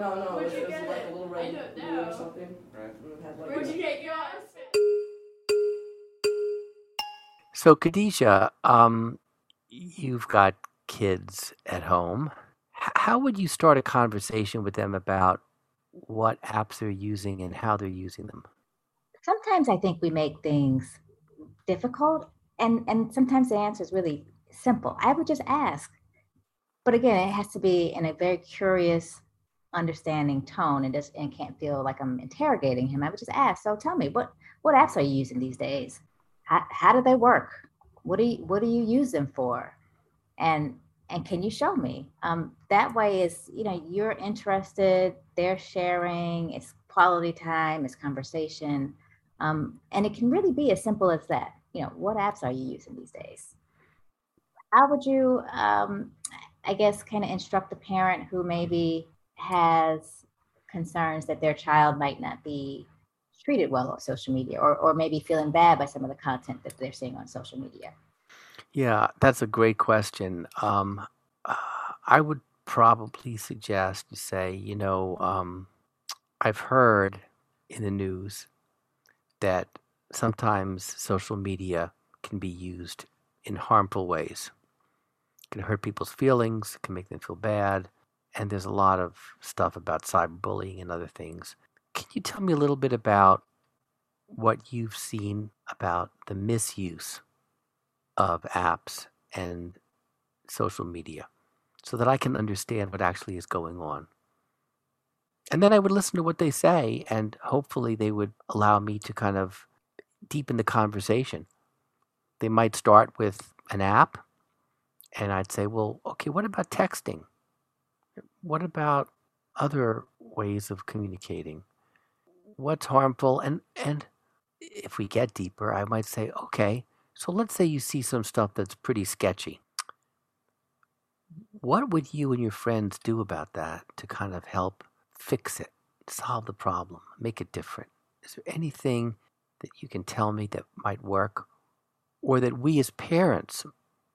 No, no, Where'd it's, you it's get like it? a little I red don't blue or something. Right. Had like Where'd a- you get yours? So, Khadijah, um, you've got kids at home. H- how would you start a conversation with them about what apps they're using and how they're using them? sometimes I think we make things difficult, and and sometimes the answer is really simple. I would just ask, but again, it has to be in a very curious, understanding tone, and just and can't feel like I'm interrogating him. I would just ask. So tell me, what what apps are you using these days? How how do they work? What do you what do you use them for? And and can you show me? Um, that way is you know you're interested, they're sharing, it's quality time, it's conversation. Um, and it can really be as simple as that. You know, what apps are you using these days? How would you, um, I guess, kind of instruct a parent who maybe has concerns that their child might not be treated well on social media or, or maybe feeling bad by some of the content that they're seeing on social media? Yeah, that's a great question. Um, uh, I would probably suggest you say, you know, um, I've heard in the news that sometimes social media can be used in harmful ways. It can hurt people's feelings, can make them feel bad, and there's a lot of stuff about cyberbullying and other things. Can you tell me a little bit about what you've seen about the misuse of apps and social media so that I can understand what actually is going on? And then I would listen to what they say, and hopefully they would allow me to kind of deepen the conversation. They might start with an app, and I'd say, well, okay, what about texting? What about other ways of communicating? What's harmful? And, and if we get deeper, I might say, okay, so let's say you see some stuff that's pretty sketchy. What would you and your friends do about that to kind of help fix it, solve the problem, make it different? Is there anything that you can tell me that might work or that we as parents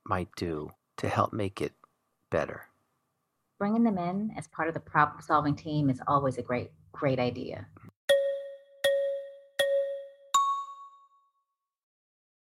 might do to help make it better? Bringing them in as part of the problem solving team is always a great, great idea.